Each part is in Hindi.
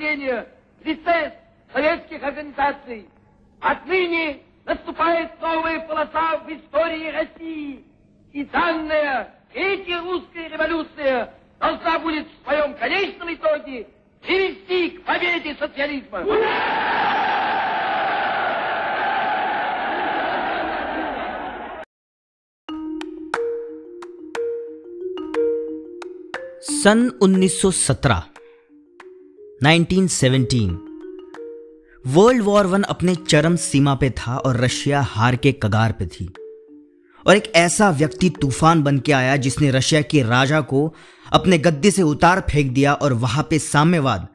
сопротивления в советских организаций. Отныне наступает новая полоса в истории России. И данная Третья русская революция должна будет в своем конечном итоге привести к победе социализма. सन 1917 1917 वर्ल्ड वॉर वन अपने चरम सीमा पे था और रशिया हार के कगार पे थी। और एक ऐसा व्यक्ति तूफ़ान बन के आया जिसने रशिया के राजा को अपने गद्दे से उतार फेंक दिया और वहाँ पे साम्यवाद,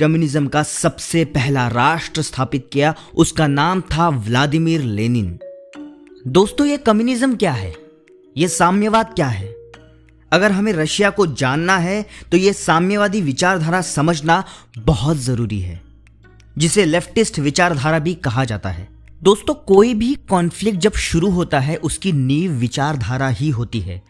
कम्युनिज्म का सबसे पहला राष्ट्र स्थापित किया। उसका नाम था व्लादिमीर लेनिन। दोस्तों, ये कम्युनिज्म क्या है? ये साम्यवाद क्या है? अगर हमें रशिया को जानना है तो यह साम्यवादी विचारधारा समझना बहुत ज़रूरी है, जिसे लेफ्टिस्ट विचारधारा भी कहा जाता है। दोस्तों, कोई भी कॉन्फ्लिक्ट जब शुरू होता है, उसकी नींव विचारधारा ही होती है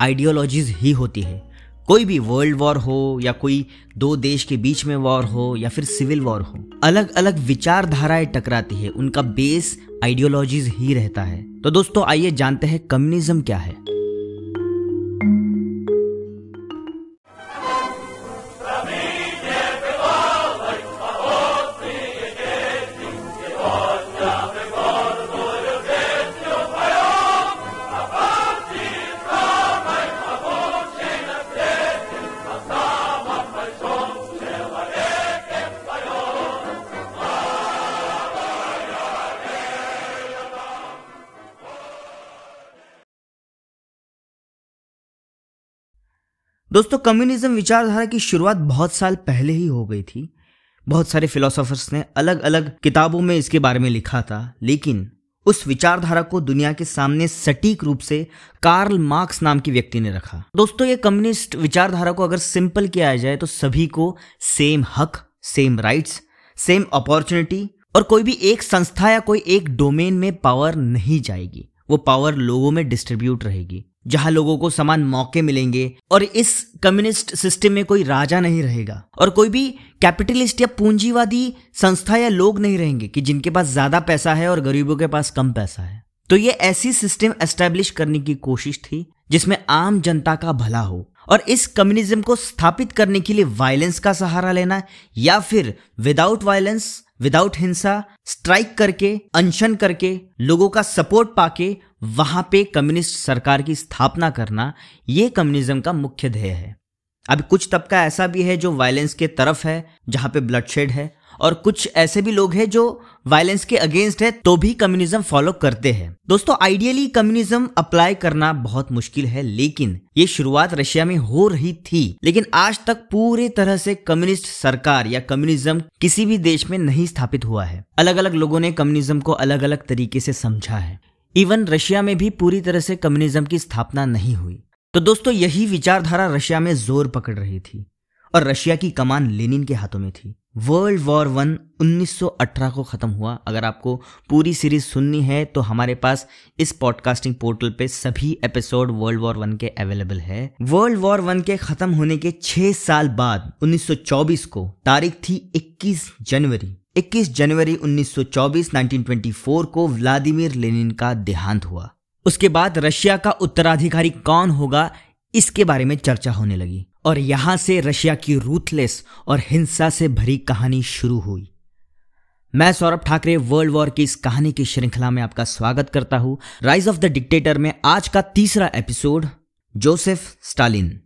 आइडियोलॉजीज ही होती है। कोई भी वर्ल्ड वॉर हो, या कोई दो देश के बीच में वॉर हो, या फिर सिविल वॉर हो अलग अलग विचारधाराएँ टकराती है, उनका बेस आइडियोलॉजीज ही रहता है। तो दोस्तों, आइए जानते हैं कम्युनिज्म क्या है। दोस्तों कम्युनिज्म विचारधारा की शुरुआत बहुत साल पहले ही हो गई थी। बहुत सारे फिलोसोफर्स ने अलग अलग किताबों में इसके बारे में लिखा था, लेकिन उस विचारधारा को दुनिया के सामने सटीक रूप से कार्ल मार्क्स नाम की व्यक्ति ने रखा। दोस्तों, ये कम्युनिस्ट विचारधारा को अगर सिंपल किया जाए तो सभी को सेम हक सेम राइट्स सेम अपॉर्चुनिटी और कोई भी एक संस्था या कोई एक डोमेन में पावर नहीं जाएगी। वो पावर लोगों में डिस्ट्रीब्यूट रहेगी। जहाँ लोगों को समान मौके मिलेंगे और इस कम्युनिस्ट सिस्टम में कोई राजा नहीं रहेगा और कोई भी कैपिटलिस्ट या पूंजीवादी संस्था या लोग नहीं रहेंगे कि जिनके पास ज़्यादा पैसा है और गरीबों के पास कम पैसा है। तो ये ऐसी सिस्टम एस्टेब्लिश करने की कोशिश थी जिसमें आम जनता का भला हो और इस कम्युनिज्म को स्थापित करने के लिए वायलेंस का सहारा लेना या फिर विदाउट वायलेंस, विदाउट हिंसा, स्ट्राइक करके, अनशन करके, लोगों का सपोर्ट पाके वहाँ पे कम्युनिस्ट सरकार की स्थापना करना, ये कम्युनिज्म का मुख्य ध्येय है। अब कुछ तबका ऐसा भी है जो वायलेंस के तरफ़ है, जहाँ पे ब्लडशेड है, और कुछ ऐसे भी लोग हैं जो वायलेंस के अगेंस्ट है तो भी कम्युनिज्म फॉलो करते हैं। दोस्तों आइडियली कम्युनिज्म अप्लाई करना बहुत मुश्किल है, लेकिन ये शुरुआत रशिया में हो रही थी। लेकिन आज तक पूरी तरह से कम्युनिस्ट सरकार या कम्युनिज्म किसी भी देश में नहीं स्थापित हुआ है। अलग अलग लोगों ने कम्युनिज्म को अलग अलग तरीके से समझा है। इवन रशिया में भी पूरी तरह से कम्युनिज्म की स्थापना नहीं हुई। तो दोस्तों, यही विचारधारा रशिया में ज़ोर पकड़ रही थी और रशिया की कमान लेनिन के हाथों में थी। वर्ल्ड वॉर वन 1918 को खत्म हुआ। अगर आपको पूरी सीरीज़ सुननी है तो हमारे पास इस पॉडकास्टिंग पोर्टल पे सभी एपिसोड वर्ल्ड वॉर वन के अवेलेबल है। वर्ल्ड वॉर वन के खत्म होने के छह साल बाद 1924 को, तारीख थी 21 जनवरी। 21 जनवरी 1924 1924 को व्लादिमीर लेनिन का देहांत हुआ। उसके बाद रशिया का उत्तराधिकारी कौन होगा, इसके बारे में चर्चा होने लगी। और यहाँ से रशिया की रूथलेस और हिंसा से भरी कहानी शुरू हुई। मैं सौरभ ठाकरे वर्ल्ड वॉर की इस कहानी की श्रृंखला में आपका स्वागत करता हूँ। राइज ऑफ़ द डिक्टेटर में आज का तीसरा एपिसोड जोसेफ स्टालिन